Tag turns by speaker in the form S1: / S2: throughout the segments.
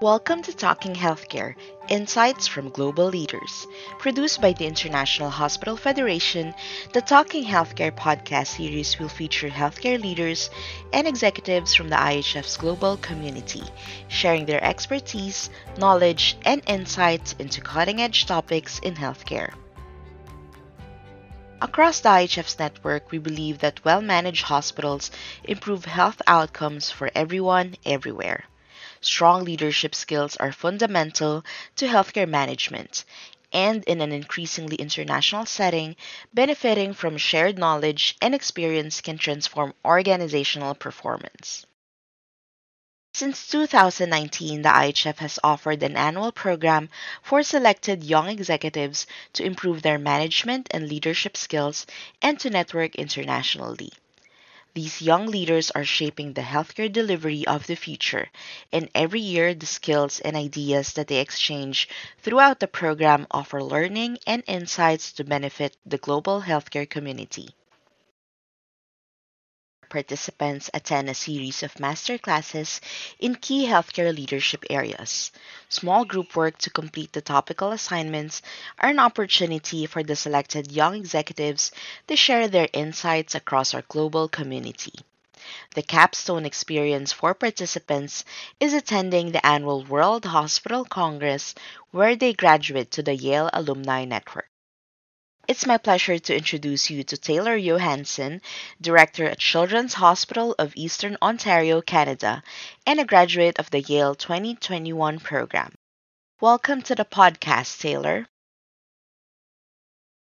S1: Welcome to Talking Healthcare Insights from Global Leaders. Produced by the International Hospital Federation, the Talking Healthcare podcast series will feature healthcare leaders and executives from the IHF's global community, sharing their expertise, knowledge, and insights into cutting edge topics in healthcare. Across the IHF's network, we believe that well managed hospitals improve health outcomes for everyone, everywhere. Strong leadership skills are fundamental to healthcare management, and in an increasingly international setting, benefiting from shared knowledge and experience can transform organizational performance. Since 2019, the IHF has offered an annual program for selected young executives to improve their management and leadership skills and to network internationally. These young leaders are shaping the healthcare delivery of the future, and every year the skills and ideas that they exchange throughout the program offer learning and insights to benefit the global healthcare community. Participants attend a series of master classes in key healthcare leadership areas. Small group work to complete the topical assignments are an opportunity for the selected young executives to share their insights across our global community. The capstone experience for participants is attending the annual World Hospital Congress, where they graduate to the YEL Alumni Network. It's my pleasure to introduce you to Taylor Johansen, Director at Children's Hospital of Eastern Ontario, Canada, and a graduate of the YEL 2021 program. Welcome to the podcast, Taylor.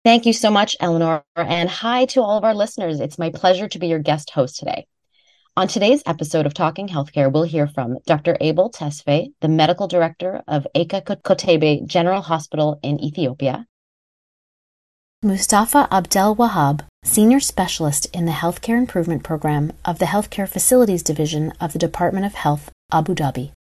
S2: Thank you so much, Eleanor, and hi to all of our listeners. It's my pleasure to be your guest host today. On today's episode of Talking Healthcare, we'll hear from Dr. Abel Tesfaye, the medical director of Eka Kotebe General Hospital in Ethiopia,
S3: Mustafa Abdel Wahab, Senior Specialist in the Healthcare Improvement Program of the Healthcare Facilities Division of the Department of Health, Abu Dhabi.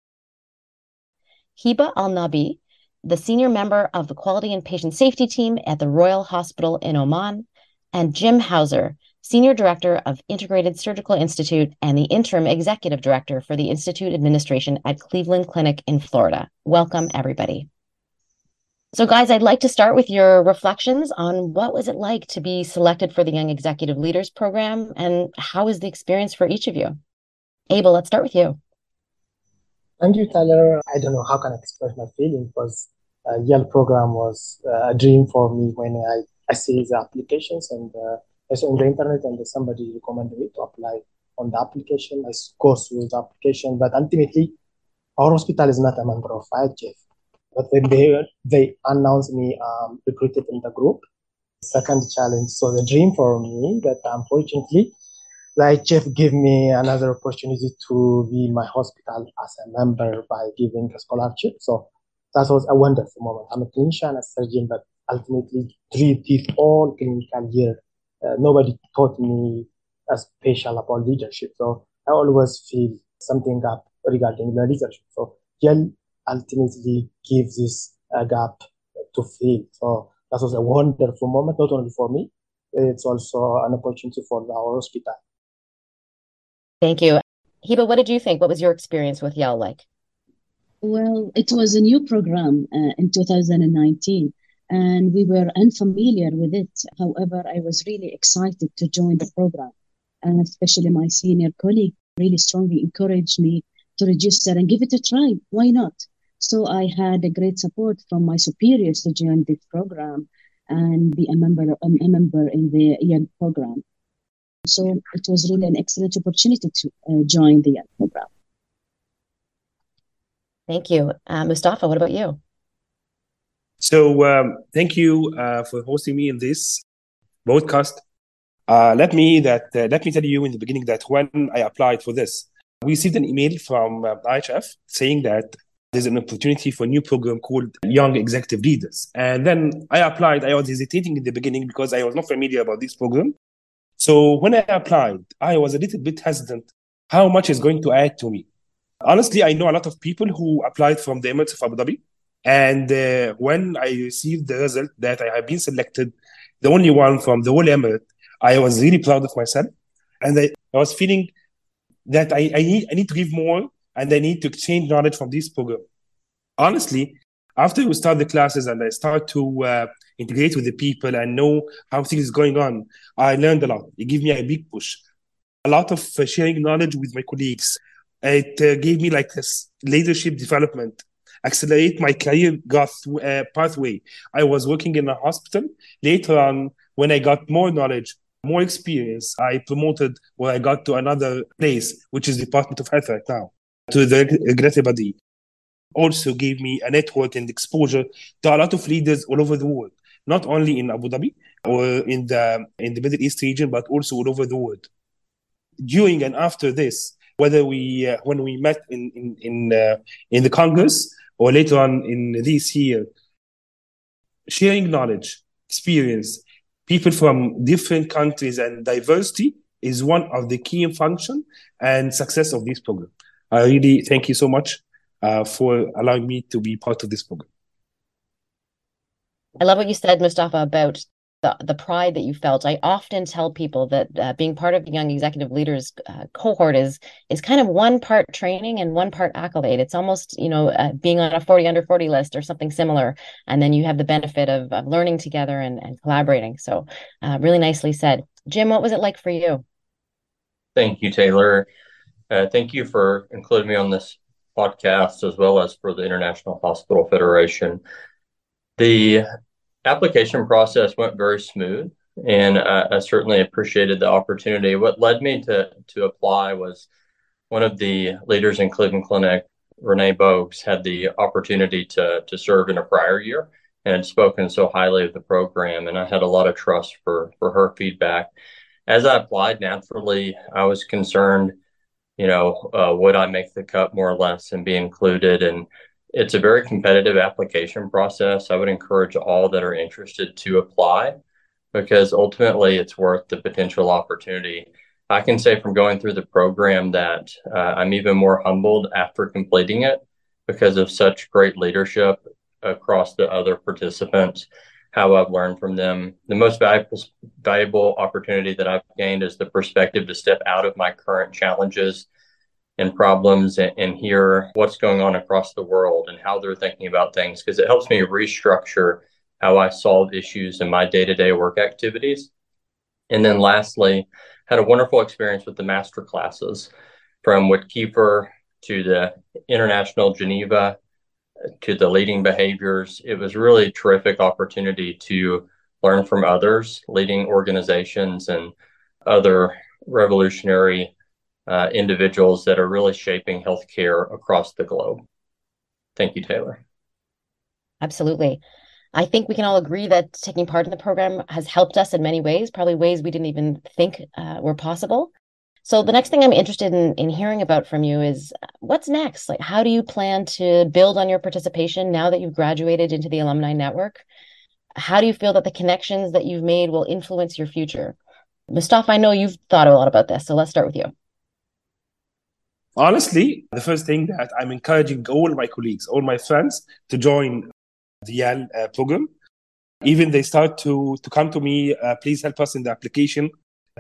S2: Hiba Al Nabi, the Senior Member of the Quality and Patient Safety Team at the Royal Hospital in Oman, and Jim Hauser, Senior Director of Integrated Surgical Institute and the Interim Executive Director for the Institute Administration at Cleveland Clinic in Florida. Welcome, everybody. So, guys, I'd like to start with your reflections on what was it like to be selected for the Young Executive Leaders Program, and how was the experience for each of you? Abel, let's start with you.
S4: Thank you, Tyler. I don't know how can I express my feeling because uh, YEL program was uh, a dream for me when I, I see the applications and uh, I saw on the internet and somebody recommended me to apply on the application. I go through the application, but ultimately, our hospital is not a member of IHF. But when they they announced me um, recruited in the group, second challenge. So the dream for me that unfortunately, like Jeff gave me another opportunity to be my hospital as a member by giving a scholarship. So that was a wonderful moment. I'm a clinician, a surgeon, but ultimately treated all clinical year. Uh, nobody taught me a special about leadership. So I always feel something up regarding the leadership. So YEL ultimately give this a gap to fill. So that was a wonderful moment, not only for me, it's also an opportunity for our hospital.
S2: Thank you. Hiba, what did you think? What was your experience with YEL like?
S5: Well, it was a new program uh, in 2019 and we were unfamiliar with it. However, I was really excited to join the program, and especially my senior colleague really strongly encouraged me to register and give it a try. Why not? So I had a great support from my superiors to join this program and be a member, um, a member in the young program. So it was really an excellent opportunity to uh, join the young program.
S2: Thank you. Uh, Mustafa, what about you?
S6: So um, thank you uh, for hosting me in this broadcast. Uh, let me that uh, let me tell you in the beginning that when I applied for this, we received an email from uh, IHF saying that there's an opportunity for a new program called Young Executive Leaders. And then I applied. I was hesitating in the beginning because I was not familiar about this program. So when I applied, I was a little bit hesitant how much is going to add to me. Honestly, I know a lot of people who applied from the Emirates of Abu Dhabi. And uh, when I received the result that I have been selected, the only one from the whole Emirate, I was really proud of myself. And I, I was feeling that I, I, need, I need to give more and they need to exchange knowledge from this program. honestly, after we start the classes and I start to uh, integrate with the people and know how things is going on, I learned a lot. It gave me a big push. A lot of uh, sharing knowledge with my colleagues. It uh, gave me like this leadership development, accelerate my career growth uh, pathway. I was working in a hospital. Later on, when I got more knowledge, more experience, I promoted where I got to another place, which is Department of Health right now, to the regulatory body also gave me a network and exposure to a lot of leaders all over the world, not only in Abu Dhabi or in the in the Middle East region, but also all over the world. During and after this, whether we uh, when we met in in in, uh, in the Congress or later on in this year, sharing knowledge, experience, people from different countries and diversity is one of the key function and success of this program. I really thank you so much uh, for allowing me to be part of this program.
S2: I love what you said, Mustafa, about the, the pride that you felt. I often tell people that uh, being part of the Young Executive Leaders uh, cohort is is kind of one part training and one part accolade. It's almost you know uh, being on a forty under forty list or something similar, and then you have the benefit of, of learning together and, and collaborating. So, uh, really nicely said, Jim. What was it like for you?
S7: Thank you, Taylor. Uh, thank you for including me on this podcast as well as for the International Hospital Federation. The application process went very smooth, and I, I certainly appreciated the opportunity. What led me to to apply was one of the leaders in Cleveland Clinic, Renee Bogues, had the opportunity to to serve in a prior year and had spoken so highly of the program, and I had a lot of trust for for her feedback. As I applied, naturally, I was concerned you know, uh, would I make the cut more or less and be included? And it's a very competitive application process. I would encourage all that are interested to apply because ultimately it's worth the potential opportunity. I can say from going through the program that uh, I'm even more humbled after completing it because of such great leadership across the other participants how I've learned from them. The most valuable, valuable opportunity that I've gained is the perspective to step out of my current challenges and problems and, and hear what's going on across the world and how they're thinking about things because it helps me restructure how I solve issues in my day to day work activities. And then lastly, had a wonderful experience with the master classes from Kiefer to the International Geneva to the leading behaviors. It was really a terrific opportunity to learn from others, leading organizations and other revolutionary uh, individuals that are really shaping healthcare across the globe. Thank you, Taylor.
S2: Absolutely. I think we can all agree that taking part in the program has helped us in many ways, probably ways we didn't even think uh, were possible. So the next thing I'm interested in in hearing about from you is what's next? Like how do you plan to build on your participation now that you've graduated into the alumni network? How do you feel that the connections that you've made will influence your future? Mustafa, I know you've thought a lot about this, so let's start with you.
S6: Honestly, the first thing that I'm encouraging all my colleagues, all my friends to join the YEL uh, program. Even they start to to come to me, uh, please help us in the application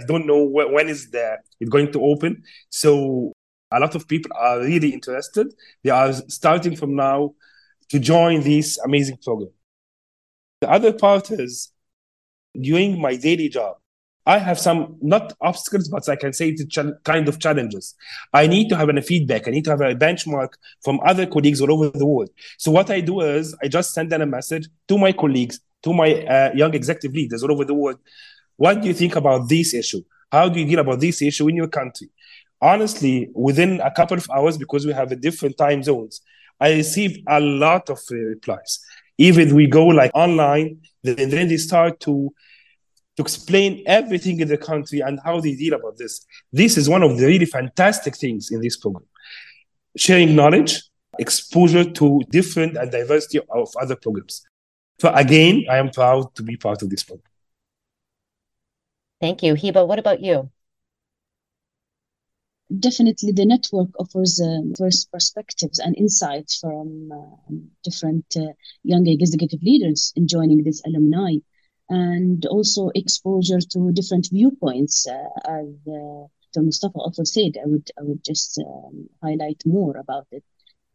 S6: I don't know wh- when is the it going to open. So a lot of people are really interested. They are starting from now to join this amazing program. The other part is during my daily job, I have some not obstacles, but I can say it's ch- kind of challenges. I need to have a feedback. I need to have a benchmark from other colleagues all over the world. So what I do is I just send them a message to my colleagues, to my uh, young executive leaders all over the world. What do you think about this issue? How do you deal about this issue in your country? Honestly, within a couple of hours, because we have a different time zones, I received a lot of uh, replies. Even we go like online, then, then they start to to explain everything in the country and how they deal about this. This is one of the really fantastic things in this program. Sharing knowledge, exposure to different and diversity of other programs. So again, I am proud to be part of this program.
S2: Thank you. Hiba, what about you?
S5: Definitely, the network offers uh, first perspectives and insights from uh, different uh, young executive leaders in joining this alumni, and also exposure to different viewpoints. Uh, as uh, Mustafa also said, I would I would just um, highlight more about it.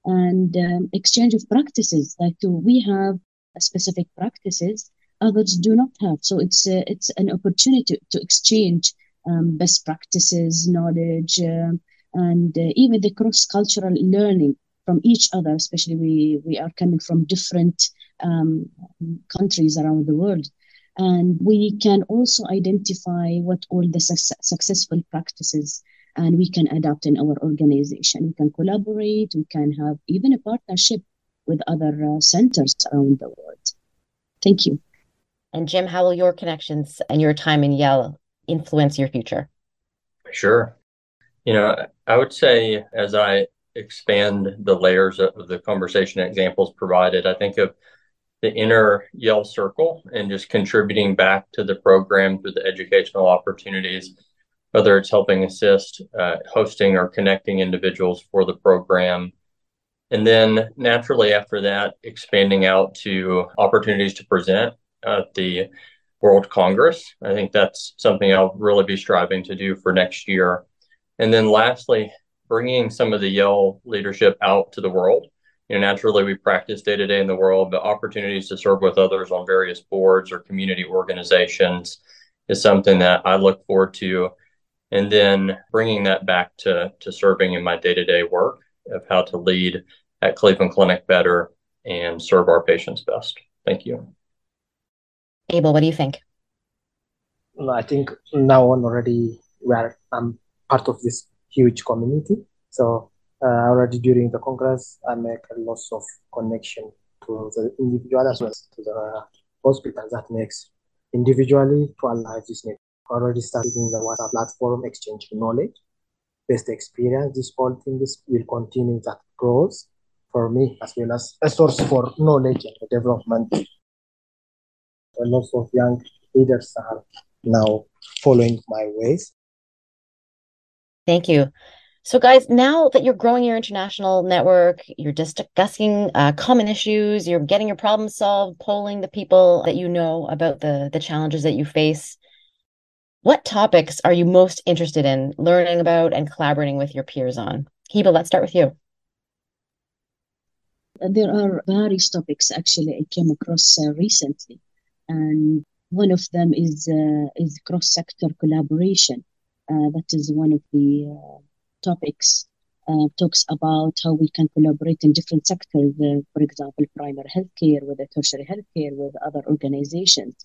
S5: and um, exchange of practices. Like we have specific practices others do not have. So it's it's an opportunity to, exchange um, best practices, knowledge, uh, and uh, even the cross cultural learning from each other. Especially we we are coming from different um, countries around the world. And we can also identify what all the su- successful practices and we can adapt in our organization. We can collaborate, we can have even a partnership with other uh, centers around the world. Thank you.
S2: And Jim, how will your connections and your time in YEL influence your future?
S7: Sure. You know, I would say as I expand the layers of the conversation examples provided, I think of the inner YEL circle and just contributing back to the program through the educational opportunities, whether it's helping assist, uh, hosting, or connecting individuals for the program. And then naturally after that, expanding out to opportunities to present at the World Congress. I think that's something I'll really be striving to do for next year. And then lastly, bringing some of the YEL leadership out to the world. You know, naturally we practice day to day in the world, but opportunities to serve with others on various boards or community organizations is something that I look forward to. And then bringing that back to, to serving in my day to day work of how to lead at Cleveland Clinic better and serve our patients best. Thank you.
S2: Abel, what do you think?
S4: I think now on already where I'm part of this huge community. So uh, already during the Congress, I make a lot of connection to the individual as well as to the hospital that makes individually to alive this network. Already started in the WhatsApp platform, exchange knowledge, best experience. This whole thing is, will continue that grows for me as well as a source for knowledge and development a lot of young leaders are now following my ways.
S2: Thank you. So, guys, now that you're growing your international network, you're discussing uh, common issues, you're getting your problems solved, polling the people that you know about the the challenges that you face. What topics are you most interested in learning about and collaborating with your peers on? Hiba, let's start with you.
S5: There are various topics actually I came across uh, recently and one of them is uh, is cross sector collaboration. Uh, that is one of the uh, topics. Uh, talks about how we can collaborate in different sectors, uh, for example, primary healthcare with the tertiary healthcare with other organizations.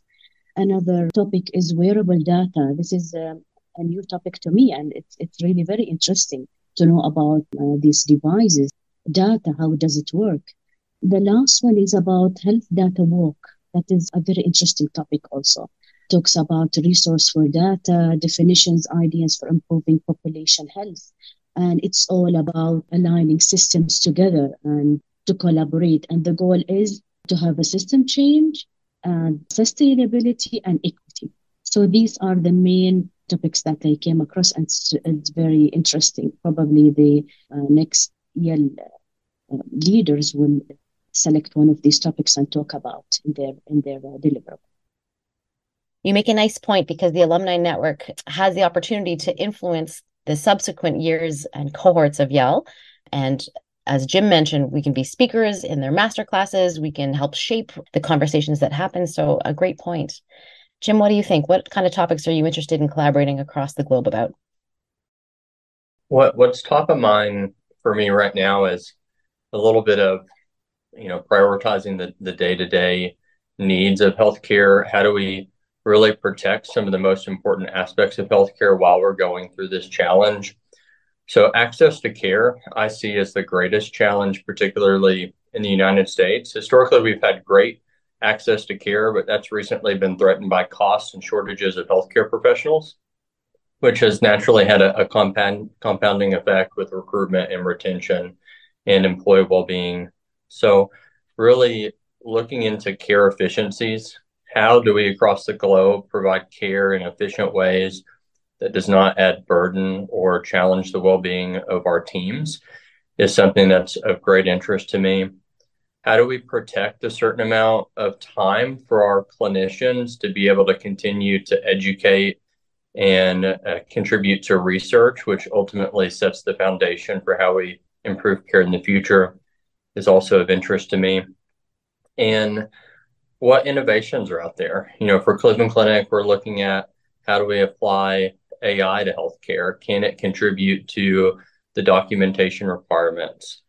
S5: Another topic is wearable data. This is um, a new topic to me, and it's it's really very interesting to know about uh, these devices, data. How does it work? The last one is about health data walk that is a very interesting topic also. Talks about resource for data, definitions, ideas for improving population health. And it's all about aligning systems together and to collaborate. And the goal is to have a system change and sustainability and equity. So these are the main topics that I came across, and it's, it's very interesting. Probably the uh, next YEL uh, leaders will select one of these topics and talk about in their in their uh, deliverable.
S2: You make a nice point because the alumni network has the opportunity to influence the subsequent years and cohorts of YEL. And as Jim mentioned, we can be speakers in their master classes. We can help shape the conversations that happen. So, a great point. Jim, what do you think? What kind of topics are you interested in collaborating across the globe about?
S7: What What's top of mind for me right now is a little bit of you know, prioritizing the, the day-to-day needs of healthcare? How do we really protect some of the most important aspects of healthcare while we're going through this challenge? So access to care, I see as the greatest challenge, particularly in the United States. Historically, we've had great access to care, but that's recently been threatened by costs and shortages of healthcare professionals, which has naturally had a, a compound, compounding effect with recruitment and retention and employee well-being so, really looking into care efficiencies. How do we across the globe provide care in efficient ways that does not add burden or challenge the well being of our teams? Is something that's of great interest to me. How do we protect a certain amount of time for our clinicians to be able to continue to educate and uh, contribute to research, which ultimately sets the foundation for how we improve care in the future? Is also of interest to me. And what innovations are out there? You know, for Cleveland Clinic, we're looking at how do we apply AI to healthcare? Can it contribute to the documentation requirements?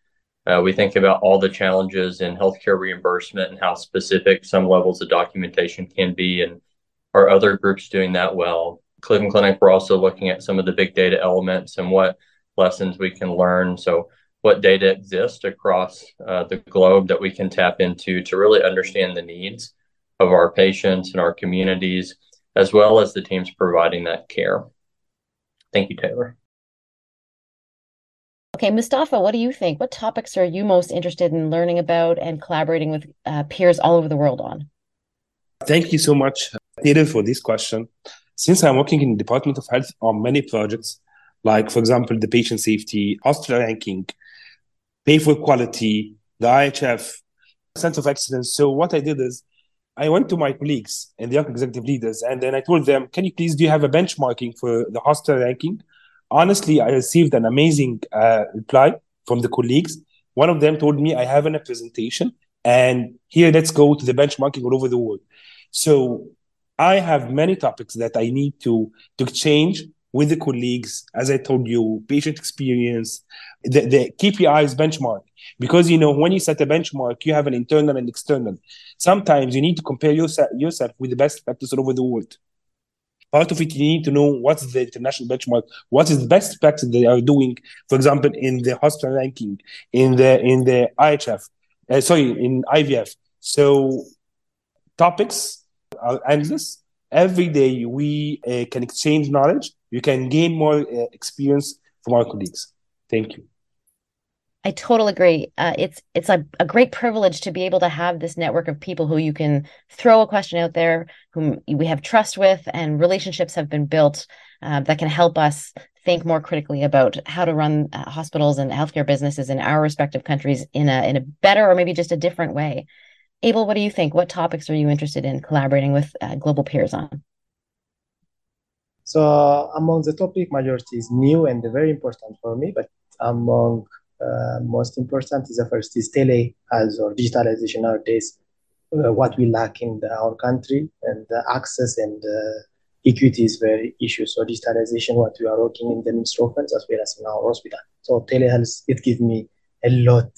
S7: Uh, we think about all the challenges in healthcare reimbursement and how specific some levels of documentation can be, and are other groups doing that well? Cleveland Clinic, we're also looking at some of the big data elements and what lessons we can learn. So, what data exists across uh, the globe that we can tap into to really understand the needs of our patients and our communities, as well as the teams providing that care. Thank you, Taylor.
S2: Okay, Mustafa, what do you think? What topics are you most interested in learning about and collaborating with uh, peers all over the world on?
S6: Thank you so much, Taylor, for this question. Since I'm working in the Department of Health on many projects, like, for example, the patient safety, hospital ranking, pay for quality, the IHF, sense of excellence. So what I did is I went to my colleagues and the young executive leaders, and then I told them, can you please, do you have a benchmarking for the hospital ranking? honestly, I received an amazing uh, reply from the colleagues. One of them told me, I have a presentation, and here let's go to the benchmarking all over the world. So I have many topics that I need to to change with the colleagues. As I told you, patient experience, the, the KPIs benchmark. Because you know, when you set a benchmark, you have an internal and external. Sometimes you need to compare yourself yourself with the best practice all over the world. Part of it you need to know what's the international benchmark what is the best practice they are doing for example in the hospital ranking in the in the ihf uh, sorry in ivf so topics are endless. Every day we uh, can exchange knowledge. You can gain more uh, experience from our colleagues. Thank you
S2: I totally agree. Uh, it's it's a, a great privilege to be able to have this network of people who you can throw a question out there, whom we have trust with, and relationships have been built uh, that can help us think more critically about how to run uh, hospitals and healthcare businesses in our respective countries in a in a better or maybe just a different way. Abel, what do you think? What topics are you interested in collaborating with uh, global peers on?
S4: So among the topic, majority is new and very important for me, but among most important is the first is tele as or digitalization nowadays uh, what we lack in the, our country and access and uh, equity is very issue. So digitalization what we are working in the ministry as well as in our hospital. So telehealth it gives me a lot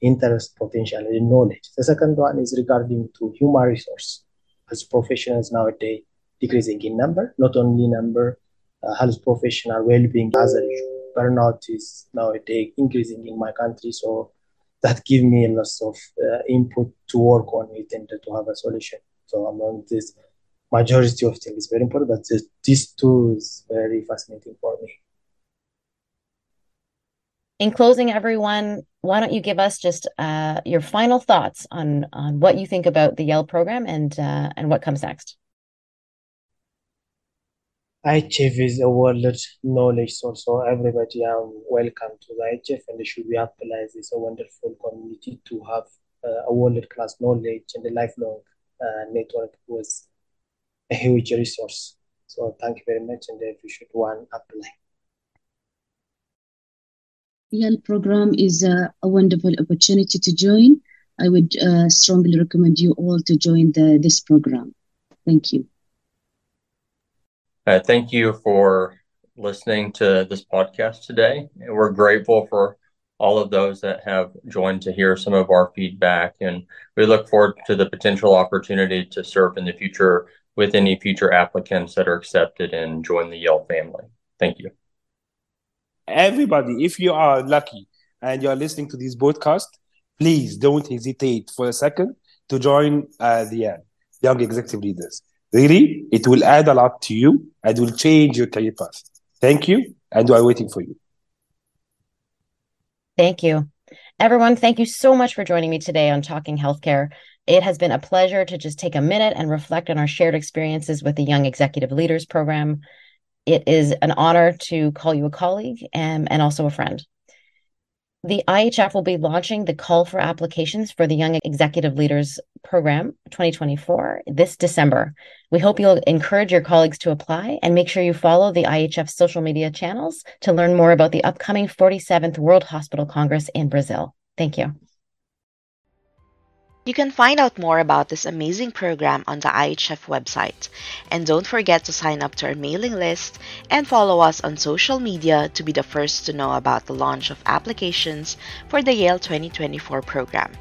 S4: interest potential and knowledge. The second one is regarding to human resource. As professionals nowadays decreasing in number not only number uh, health professional well-being as a issue burnout is nowadays increasing in my country. So that give me a lot of uh, input to work on it and to have a solution. So among this majority of things is very important, but this, these is very fascinating for me.
S2: In closing, everyone, why don't you give us just uh, your final thoughts on on what you think about the YEL program and uh, and what comes next?
S4: IHF is a world knowledge source, so everybody are welcome to the IHF and should be applied. It's a wonderful community to have uh, a world class knowledge and a lifelong uh, network was a huge resource. So thank you very much and if you should one apply.
S5: YEL program is a, a, wonderful opportunity to join. I would uh, strongly recommend you all to join the, this program. Thank you.
S7: Uh, thank you for listening to this podcast today. We're grateful for all of those that have joined to hear some of our feedback, and we look forward to the potential opportunity to serve in the future with any future applicants that are accepted and join the YEL family. Thank you.
S6: Everybody, if you are lucky and you are listening to this podcast, please don't hesitate for a second to join uh, the Young Executive Leaders. Really, it will add a lot to you and will change your career path. Thank you, and we are waiting for you.
S2: Thank you. Everyone, thank you so much for joining me today on Talking Healthcare. It has been a pleasure to just take a minute and reflect on our shared experiences with the Young Executive Leaders Program. It is an honor to call you a colleague and, and also a friend. The IHF will be launching the call for applications for the Young Executive Leaders Program 2024 this December. We hope you'll encourage your colleagues to apply and make sure you follow the IHF social media channels to learn more about the upcoming 47th World Hospital Congress in Brazil. Thank you.
S1: You can find out more about this amazing program on the IHF website. And don't forget to sign up to our mailing list and follow us on social media to be the first to know about the launch of applications for the YEL 2024 program.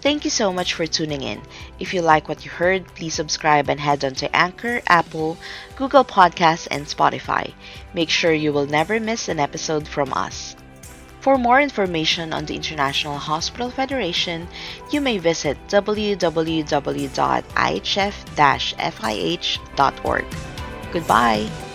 S1: Thank you so much for tuning in. If you like what you heard, please subscribe and head on to Anchor, Apple, Google Podcasts, and Spotify. Make sure you will never miss an episode from us. For more information on the International Hospital Federation, you may visit www.ihf-fih.org. Goodbye!